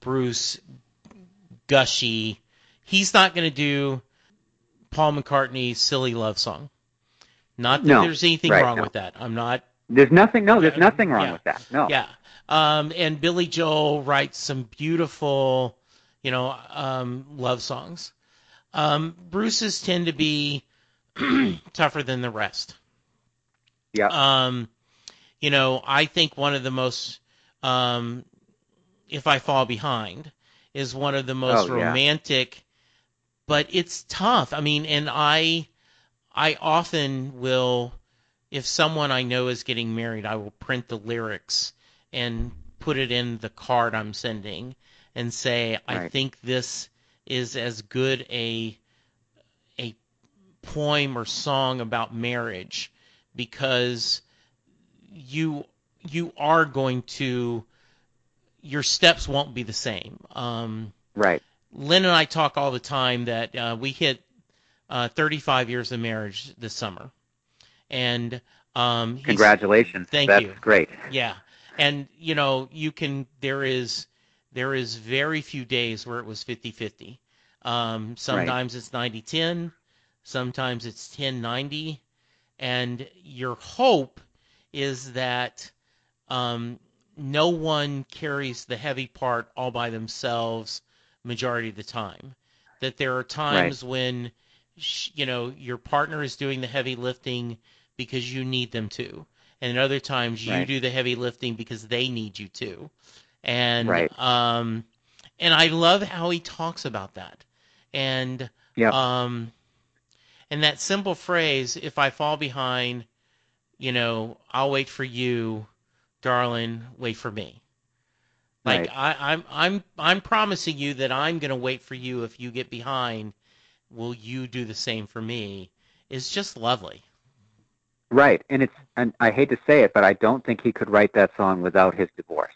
Bruce gushy. He's not going to do Paul McCartney's silly love song. Not that No, there's anything right, wrong no. with that. I'm not There's nothing. No, there's nothing wrong yeah, with that. No. yeah. Um, and Billy Joel writes some beautiful, you know, um, love songs. Um, Bruce's tend to be *clears throat* tougher than the rest. Yeah. Um, you know, I think one of the most um, "If I Fall Behind" is one of the most Oh, romantic, but it's tough. I mean, and I I often will, if someone I know is getting married, I will print the lyrics and put it in the card I'm sending and say, I think this is as good a a poem or song about marriage because you you are going to your steps won't be the same. Um, Right. Lynn and I talk all the time that uh, we hit uh, 35 years of marriage this summer, and um, Congratulations. Thank That's you. great. Yeah, and you know you can there is there is very few days where it was 50-50. Um, sometimes it's 90-10, sometimes it's 10-90, and your hope is that um, no one carries the heavy part all by themselves majority of the time. That there are times when you know your partner is doing the heavy lifting because you need them to, and other times you Right. do the heavy lifting because they need you to. And Right. um, and I love how he talks about that, and Yep. um, and that simple phrase, "If I fall behind, you know, I'll wait for you, darling. Wait for me." Like Right. I, I'm, I'm, I'm promising you that I'm gonna wait for you if you get behind. Will you do the same for me? Is just lovely. Right. And it's and I hate to say it, but I don't think he could write that song without his divorce.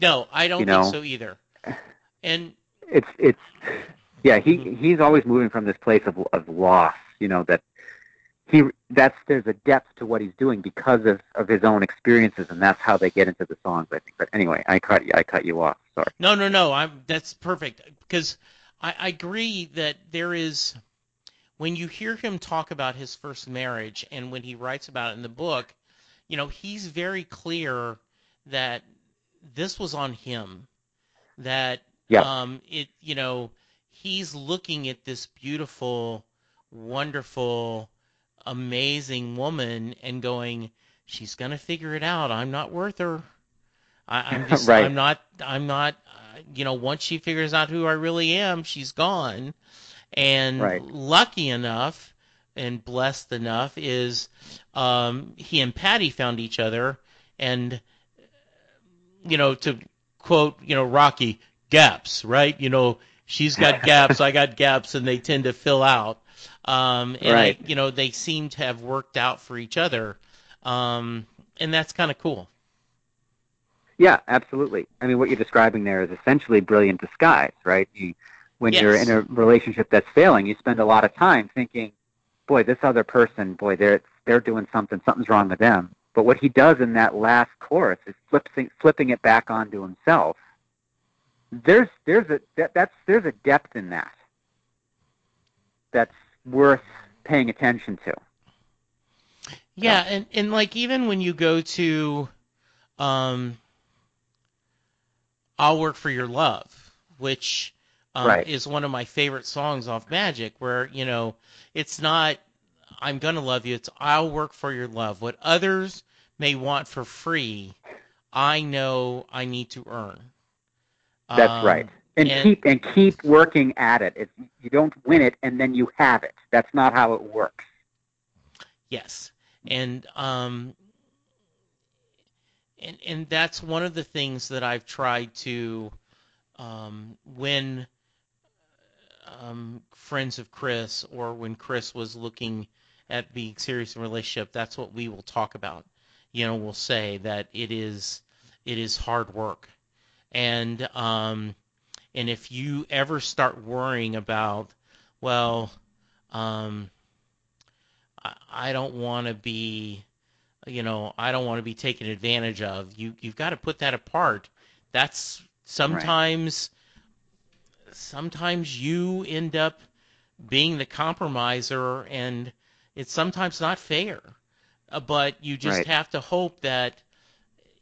No, I don't You think know? so either. And It's it's yeah, he Mhm. he's always moving from this place of of loss, you know, that he that's there's a depth to what he's doing because of of his own experiences and that's how they get into the songs, I think. But anyway, I cut you I cut you off. Sorry. No, no, no. I'm that's perfect because I, I agree that there is when you hear him talk about his first marriage and when he writes about it in the book, you know, he's very clear that this was on him. That Yeah. um it you know, he's looking at this beautiful, wonderful, amazing woman and going, She's gonna figure it out. I'm not worth her. I, I'm *laughs* just, Right. I'm not, I'm not, uh, you know, once she figures out who I really am, she's gone. And Right. lucky enough and blessed enough is um, he and Patti found each other. And, you know, to quote, you know, Rocky, gaps, right? You know, she's got *laughs* gaps, I got gaps, and they tend to fill out. Um, and I, Right. you know, they seem to have worked out for each other. Um, and that's kind of cool. Yeah, absolutely. I mean, what you're describing there is essentially brilliant disguise, right? You, when you're in a relationship that's failing, you spend a lot of time thinking, "Boy, this other person, boy, they're they're doing something. Something's wrong with them." But what he does in that last chorus is flipping flipping it back onto himself. There's there's a that, that's there's a depth in that that's worth paying attention to. Yeah, and, and like even when you go to um I'll Work for Your Love, which um, Right. is one of my favorite songs off Magic, where, you know, it's not I'm gonna love you, it's I'll work for your love. What others may want for free, I know I need to earn. That's Um, right. And, and- keep and keep working at it. If you don't win it and then you have it. That's not how it works. Yes, and um, and and that's one of the things that I've tried to um, when um, friends of Chris or when Chris was looking at being serious in a relationship, that's what we will talk about. You know, we'll say that it is it is hard work, and um, and if you ever start worrying about, well, um, I, I don't want to be, you know, I don't want to be taken advantage of. You you've got to put that apart. That's sometimes sometimes you end up being the compromiser and it's sometimes not fair. Uh, but you just Right. have to hope that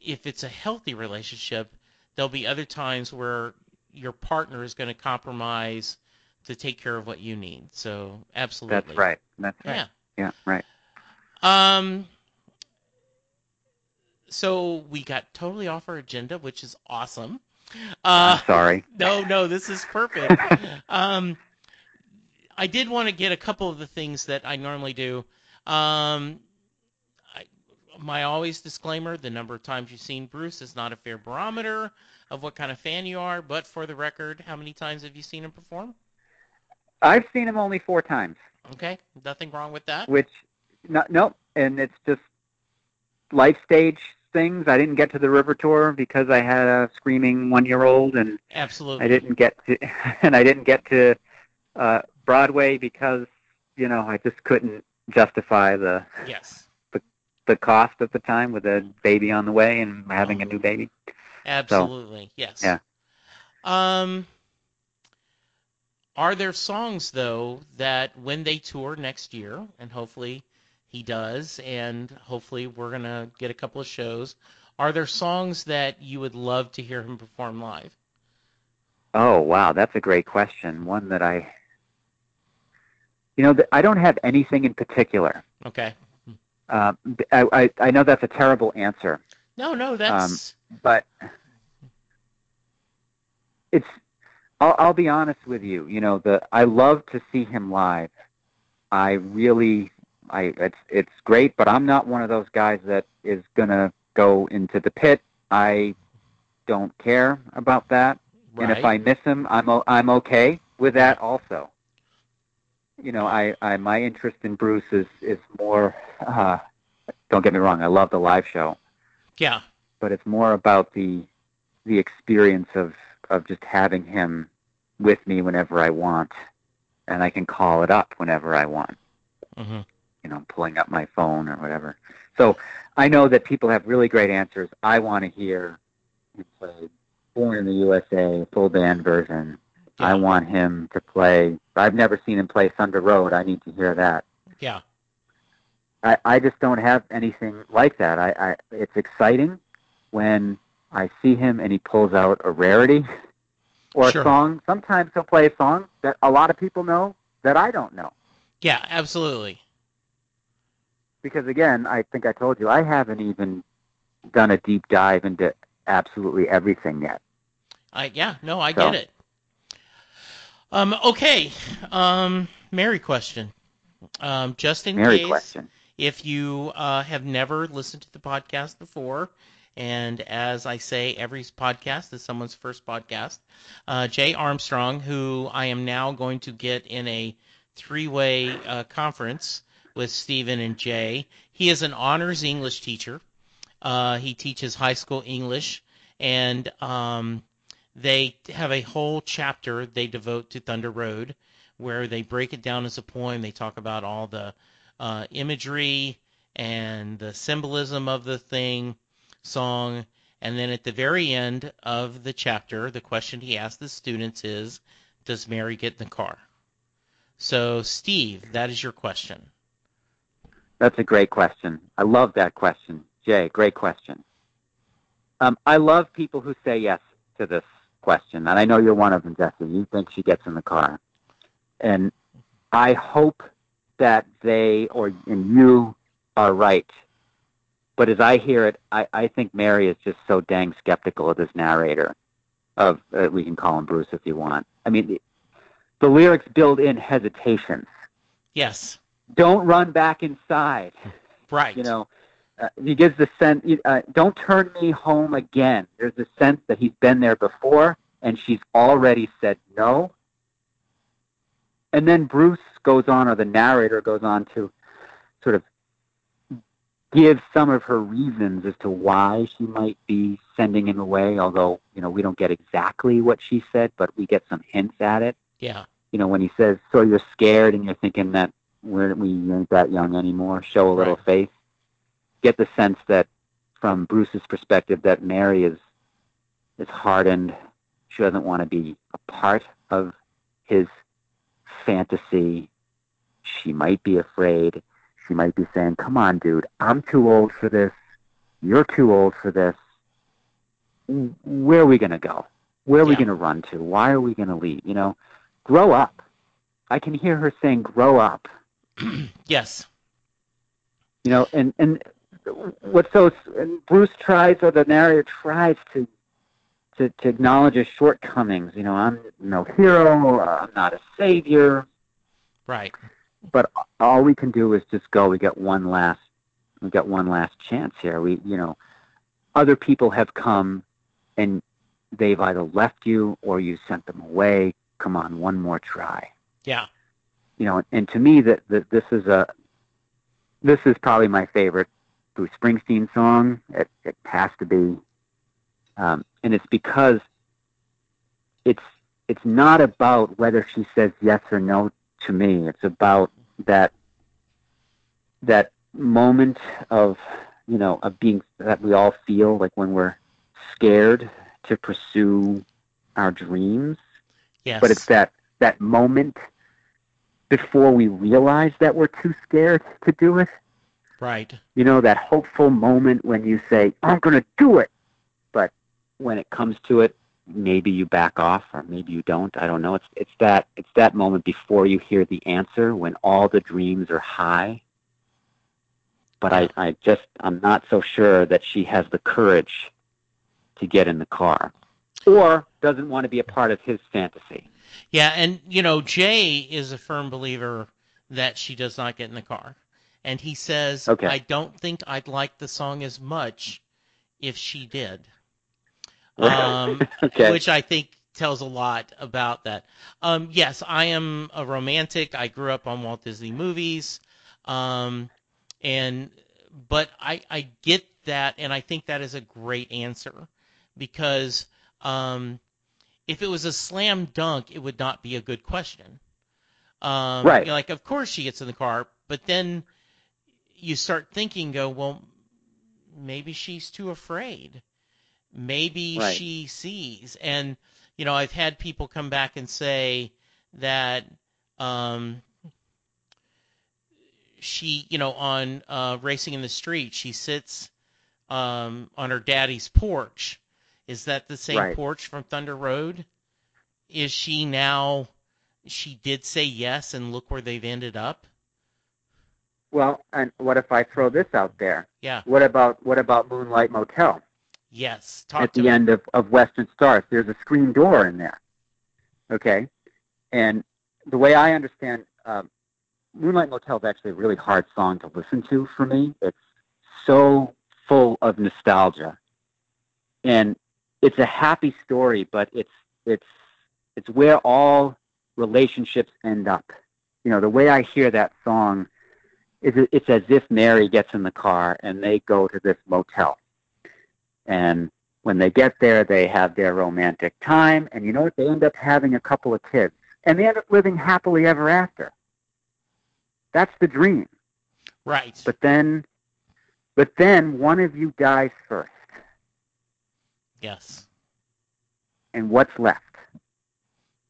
if it's a healthy relationship, there'll be other times where your partner is going to compromise to take care of what you need. So, absolutely. That's right. That's right. Yeah. Yeah, right. Um, so we got totally off our agenda, which is awesome. I'm Uh, sorry. *laughs* no, no, this is perfect. *laughs* um, I did want to get a couple of the things that I normally do. Um, I, my always disclaimer: the number of times you've seen Bruce is not a fair barometer of what kind of fan you are. But for the record, how many times have you seen him perform? I've seen him only four times, Okay, nothing wrong with that. which no, no, and it's just life stage things. I didn't get to the River Tour because I had a screaming one-year-old, and Absolutely. I didn't get to, *laughs* and I didn't get to uh, Broadway because you know I just couldn't justify the Yes. the cost at the time with a baby on the way and having a new baby. Absolutely. yes. yeah. Um are there songs though that when they tour next year and hopefully he does and hopefully we're going to get a couple of shows are there songs that you would love to hear him perform live? Oh wow, that's a great question. One that I, you know, I don't have anything in particular. Okay. Um, I, I I know that's a terrible answer, No, no, that's but it's. I'll, I'll be honest with you. You know, the I love to see him live. I really, I it's it's great, but I'm not one of those guys that is gonna go into the pit. I don't care about that. right. And if I miss him, I'm I'm okay with that also. You know, I, I my interest in Bruce is is more. Uh, don't get me wrong, I love the live show, yeah. But it's more about the the experience of of just having him with me whenever I want, and I can call it up whenever I want. hmm You know, pulling up my phone or whatever. So I know that people have really great answers. I want to hear him play "Born in the USA" full band version. I want him to play. I've never seen him play Thunder Road. I need to hear that. Yeah. I, I just don't have anything like that. I, I it's exciting when I see him and he pulls out a rarity *laughs* or Sure. a song. Sometimes he'll play a song that a lot of people know that I don't know. Yeah, absolutely. Because again, I think I told you I haven't even done a deep dive into absolutely everything yet. I yeah, no, I So- get it. Um okay. Um Mary question. Um just in Mary case question. if you uh, have never listened to the podcast before, and as I say, every podcast is someone's first podcast, uh, Jay Armstrong, who I am now going to get in a three way uh, conference with Stephen and Jay. He is an honors English teacher. Uh, he teaches high school English, and um, they have a whole chapter they devote to Thunder Road, where they break it down as a poem. They talk about all the uh, imagery and the symbolism of the thing, song, and then at the very end of the chapter, the question he asks the students is, "Does Mary get in the car?" So, Steve, that is your question. That's a great question. I love that question. Jay, great question. Um, I love people who say yes to this question, and I know you're one of them, Jesse. You think she gets in the car, and I hope that they or and you are right. But as I hear it, I, I think Mary is just so dang skeptical of this narrator. Of uh, we can call him Bruce if you want. I mean, the, the lyrics build in hesitations. Yes, Don't run back inside. right. You know, uh, he gives the sense, uh, don't turn me home again. There's a sense that he's been there before and she's already said no. And then Bruce goes on, or the narrator goes on to sort of give some of her reasons as to why she might be sending him away, although, you know, we don't get exactly what she said, but we get some hints at it yeah, you know, when he says, "So you're scared," and you're thinking that we're we ain't that young anymore. Show a little Right. faith. Get the sense that, from Bruce's perspective, that Mary is is hardened. She doesn't want to be a part of his fantasy. She might be afraid. She might be saying, "Come on, dude, I'm too old for this. You're too old for this. Where are we gonna go? Where are we gonna run to? Why are we gonna leave? You know." grow up. I can hear her saying, grow up. *clears throat* yes, You know, and, and what's so and Bruce tries or the narrator tries to to, to acknowledge his shortcomings. You know, I'm no hero. I'm not a savior. Right. But all we can do is just go. We get one last. We got one last chance here. We, you know, other people have come, and they've either left you or you sent them away. Come on, one more try. Yeah. You know, and to me, that, that this is a this is probably my favorite Bruce Springsteen song. It, it has to be, um, and it's because it's it's not about whether she says yes or no to me. It's about that that moment of you know of being that we all feel like when we're scared to pursue our dreams. Yes. But it's that that moment before we realize that we're too scared to do it. right. You know, that hopeful moment when you say, I'm going to do it. But when it comes to it, maybe you back off or maybe you don't. I don't know. It's, it's, that, it's that moment before you hear the answer when all the dreams are high. But I, I just, I'm not so sure that she has the courage to get in the car or doesn't want to be a part of his fantasy. Yeah, and you know, Jay is a firm believer that she does not get in the car. And he says, Okay. I don't think I'd like the song as much if she did. Um, *laughs* Okay. which I think tells a lot about that. Um, yes, I am a romantic. I grew up on Walt Disney movies, um, and but I I get that, and I think that is a great answer because um, if it was a slam dunk, it would not be a good question. Um, Right. you're Like, of course she gets in the car, but then you start thinking, go, well, maybe she's too afraid. Maybe Right. she sees. And, you know, I've had people come back and say that um, she, you know, on uh, Racing in the Street, she sits um, on her daddy's porch. Is that the same Right. porch from Thunder Road? Is she now? She did say yes, and look where they've ended up. Well, and what if I throw this out there? Yeah. What about what about Moonlight Motel? Yes. Talk at the me. end of, of Western Stars. There's a screen door in there. Okay? And the way I understand um, Moonlight Motel is actually a really hard song to listen to for me. It's so full of nostalgia. And it's a happy story, but it's it's it's where all relationships end up. You know, the way I hear that song is it's as if Mary gets in the car and they go to this motel. And when they get there, they have their romantic time. And you know what? They end up having a couple of kids. And they end up living happily ever after. That's the dream. Right. But then, but then one of you dies first. yes. And what's left?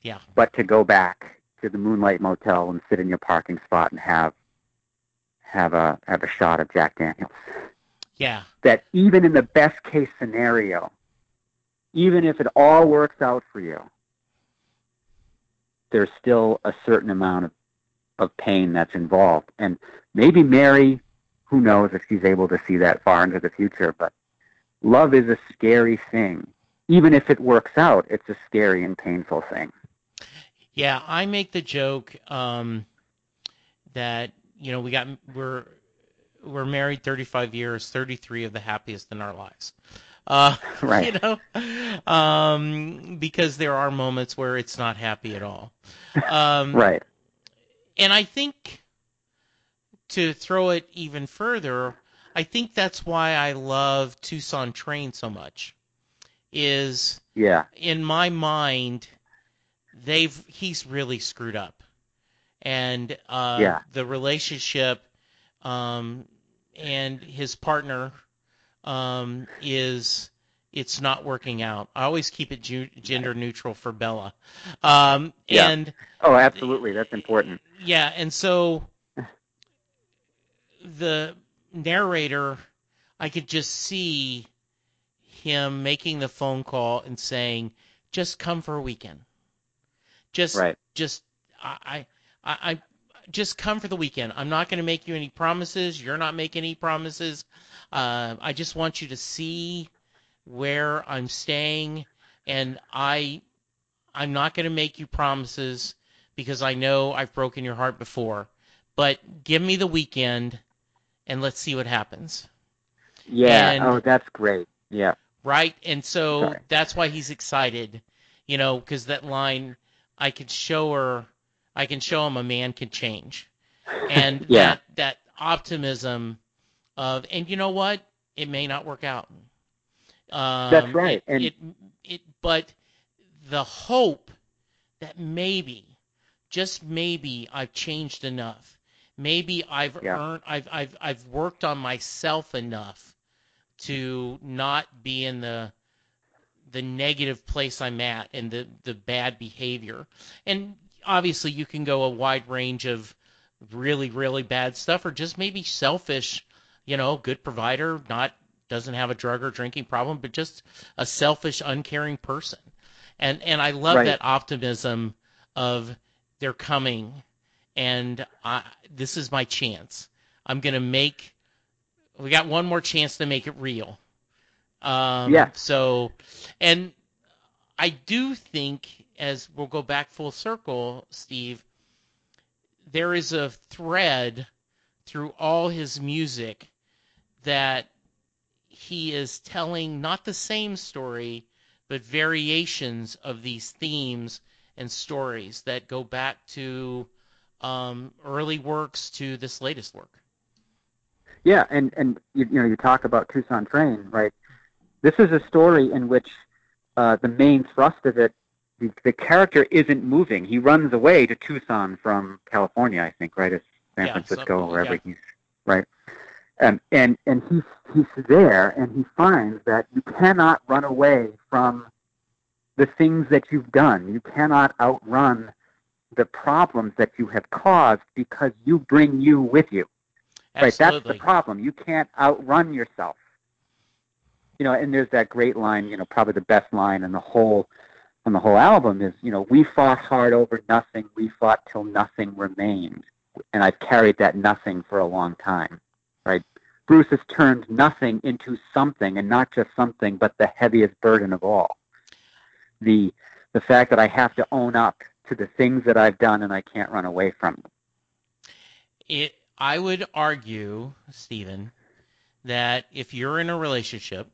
Yeah. But to go back to the Moonlight Motel and sit in your parking spot and have have a have a shot of Jack Daniels. Yeah. that even in the best case scenario, even if it all works out for you, there's still a certain amount of, of pain that's involved. And maybe Mary, who knows if she's able to see that far into the future, but love is a scary thing. Even if it works out, it's a scary and painful thing. Yeah, I make the joke um, that you know we got we're we're married 35 years, 33 of the happiest in our lives. Uh, *laughs* Right. You know, um, because there are moments where it's not happy at all. Um, *laughs* Right. And I think to throw it even further, I think that's why I love Tucson Train so much. Is Yeah. in my mind, they've he's really screwed up, and uh, Yeah. the relationship, um, and his partner, um, is it's not working out. I always keep it ju- gender neutral for Bella, um, Yeah. and Oh, absolutely. That's important. yeah, and so the narrator, I could just see him making the phone call and saying, "Just come for a weekend. Just, Right. just, I, I, I, I- just come for the weekend. I'm not going to make you any promises. You're not making any promises. Uh, I just want you to see where I'm staying, and I I'm not going to make you promises because I know I've broken your heart before. But give me the weekend, and let's see what happens. Yeah. And- oh, that's great. Yeah. right? And so Right. that's why he's excited, you know, because that line, I could show her, I can show him a man can change, *laughs* and Yeah. that that optimism of, and you know what, it may not work out. Um, That's right, It, and- it, it, but the hope that maybe, just maybe, I've changed enough. Maybe I've Yeah. earned, I've, I've, I've worked on myself enough to not be in the the negative place I'm at and the the bad behavior. And obviously you can go a wide range of really really bad stuff or just maybe selfish, you know, good provider, not doesn't have a drug or drinking problem, but just a selfish uncaring person. And and I love Right. that optimism of they're coming and I, this is my chance. I'm going to make we got one more chance to make it real. Um, Yeah. So, and I do think, as we'll go back full circle, Steve, there is a thread through all his music that he is telling not the same story, but variations of these themes and stories that go back to um, early works to this latest work. Yeah, and and you, you know you talk about Tucson Train, right? This is a story in which uh, the main thrust of it, the, character isn't moving. He runs away to Tucson from California, I think, right? It's San Yeah, Francisco, something, wherever yeah. he's right. Um, and and he's he's there, and he finds that you cannot run away from the things that you've done. You cannot outrun the problems that you have caused because you bring you with you. Right, that's the problem. You can't outrun yourself. You know, and there's that great line, you know, probably the best line in the whole on the whole album is, you know, we fought hard over nothing, we fought till nothing remained. And I've carried that nothing for a long time. Right? Bruce has turned nothing into something and not just something, but the heaviest burden of all. The the fact that I have to own up to the things that I've done and I can't run away from it I would argue, Stephen, that if you're in a relationship,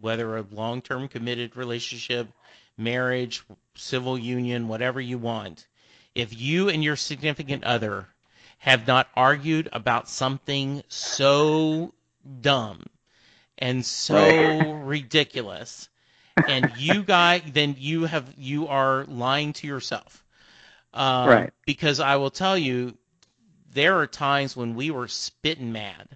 whether a long-term committed relationship, marriage, civil union, whatever you want, if you and your significant other have not argued about something so dumb and so ridiculous and you guys then you have you are lying to yourself um, Right. because i will tell you there are times when we were spitting mad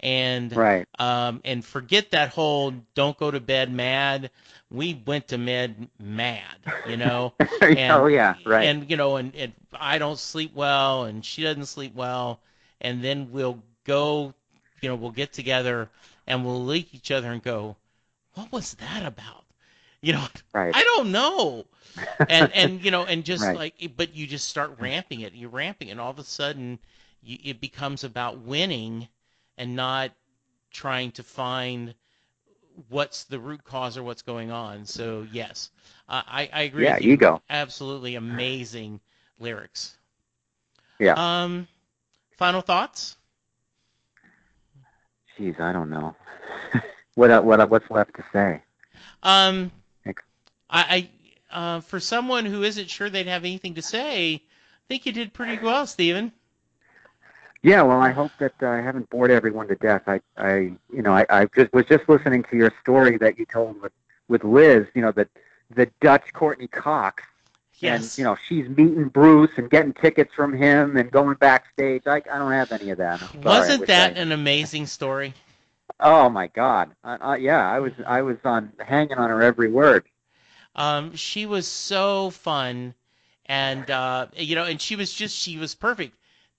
and Right. um, and forget that whole don't go to bed mad we went to bed mad you know *laughs* oh, And- oh yeah, right. and you know, and, and I don't sleep well, and she doesn't sleep well, and then we'll go, you know, we'll get together and we'll at each other and go, "What was that about?" You know, right. I don't know. And and you know, and just *laughs* Right. like, but you just start ramping it. You're ramping, it, and all of a sudden, you, it becomes about winning and not trying to find what's the root cause or what's going on. So yes, uh, I I agree. yeah, with you ego. absolutely amazing lyrics. Yeah. Um, final thoughts? Jeez, I don't know. *laughs* what uh, what uh, what's left to say? Um, I, I uh, for someone who isn't sure they'd have anything to say, I think you did pretty well, Stephen. Yeah, well, I hope that uh, I haven't bored everyone to death. I, I, you know, I, I just was just listening to your story that you told with with Liz. You know, that the Dutch Courteney Cox, Yes. and you know, she's meeting Bruce and getting tickets from him and going backstage. I, I don't have any of that. I'm Wasn't that I- an amazing story? Oh my God! Uh, uh, yeah, I was I was on hanging on her every word. Um, she was so fun, and uh, you know, and she was just she was perfect.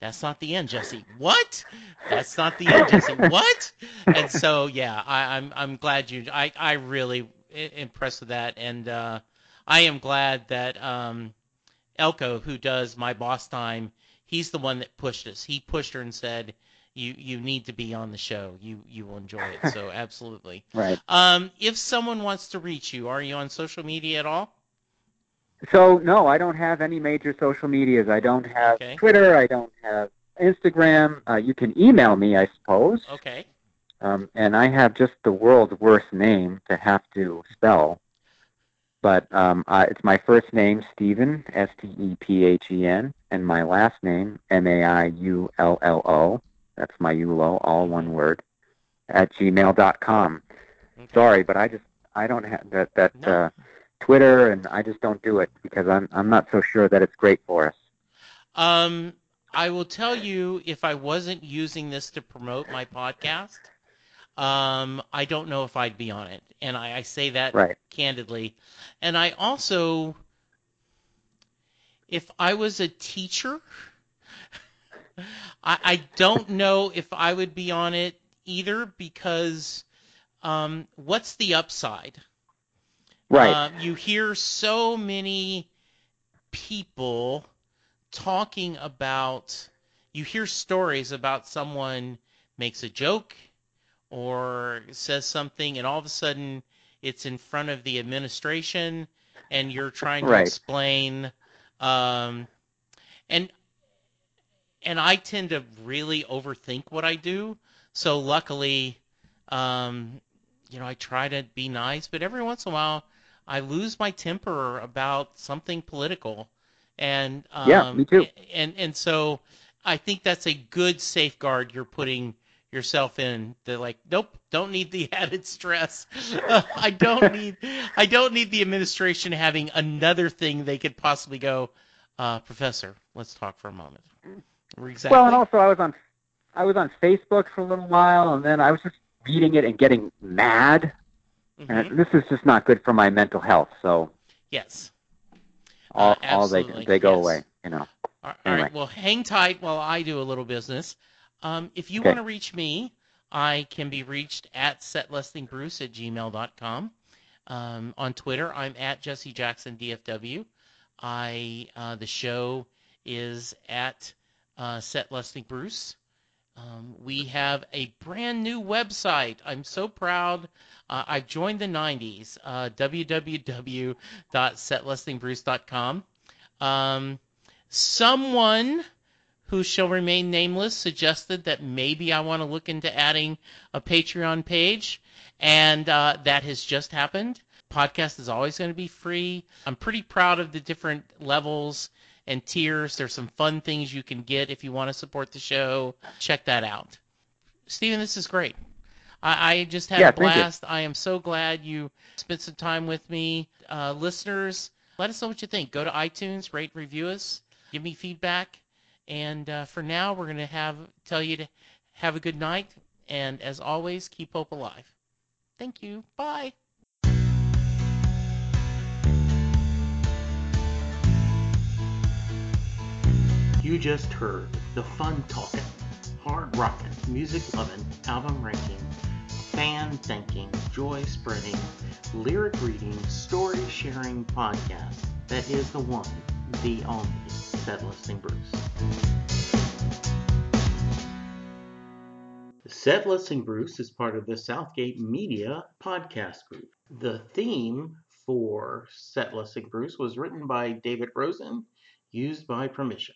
That's not the end, Jesse. What? That's not the end, Jesse. What? And so yeah, I, I'm I'm glad you. I I really impressed with that, and uh, I am glad that um, Elko, who does my boss time, he's the one that pushed us. He pushed her and said, "You you need to be on the show. You you will enjoy it." So absolutely. Right. Um, if someone wants to reach you, are you on social media at all? So no, I don't have any major social medias. I don't have Okay. Twitter. I don't have Instagram. Uh, you can email me, I suppose. Okay. Um, and I have just the world's worst name to have to spell. But um, uh, it's my first name, Stephen, S T E P H E N, and my last name, M A I U L L O. That's Maiullo, all one word, at gmail.com. okay. Sorry, but I just I don't have that that No. uh, Twitter, and I just don't do it because I'm I'm not so sure that it's great for us. Um, I will tell you if I wasn't using this to promote my podcast, um, I don't know if I'd be on it, and I, I say that Right. candidly. And I also, if I was a teacher, *laughs* I, I don't know if I would be on it either because um, what's the upside? Right. Um, you hear so many people talking about, you hear stories about someone makes a joke or says something, and all of a sudden it's in front of the administration, and you're trying to Right. explain. Um, and and I tend to really overthink what I do. So luckily, um, you know, I try to be nice, but every once in a while, I lose my temper about something political, and um, Yeah, me too. And and so I think that's a good safeguard you're putting yourself in. They're like, nope, don't need the *laughs* added stress. *laughs* I don't *laughs* need I don't need the administration having another thing they could possibly go, uh, Professor, let's talk for a moment. Exactly. Well, and also I was on I was on Facebook for a little while, and then I was just reading it and getting mad. Mhm. And this is just not good for my mental health. So Yes. all, Uh, all they they go yes. away. You know. All all Anyway. right. Well, hang tight while I do a little business. Um, if you Okay. want to reach me, I can be reached at setlistingbruce at gmail.com. Um, on Twitter, I'm at Jesse Jackson DFW. I uh, the show is at uh. Um, we have a brand new website. I'm so proud. Uh, I've joined the 90s. Uh, www.setlistingbruce.com. Um, someone who shall remain nameless suggested that maybe I want to look into adding a Patreon page, and uh, that has just happened. Podcast is always going to be free. I'm pretty proud of the different levels and tiers. There's some fun things you can get if you want to support the show. Check that out. Steven, this is great. I, I just had Yeah, a blast. I am so glad you spent some time with me. Uh, listeners, let us know what you think. Go to iTunes, rate, review us, give me feedback. And uh, for now, we're going to have tell you to have a good night. And as always, keep hope alive. Thank you. Bye. You just heard the fun talking, hard rocking, music loving, album ranking, fan thinking, joy spreading, lyric reading, story sharing podcast that is the one, the only, Set Listing Bruce. Set Listing Bruce is part of the Southgate Media podcast group. The theme for Set Listing Bruce was written by David Rosen, used by permission.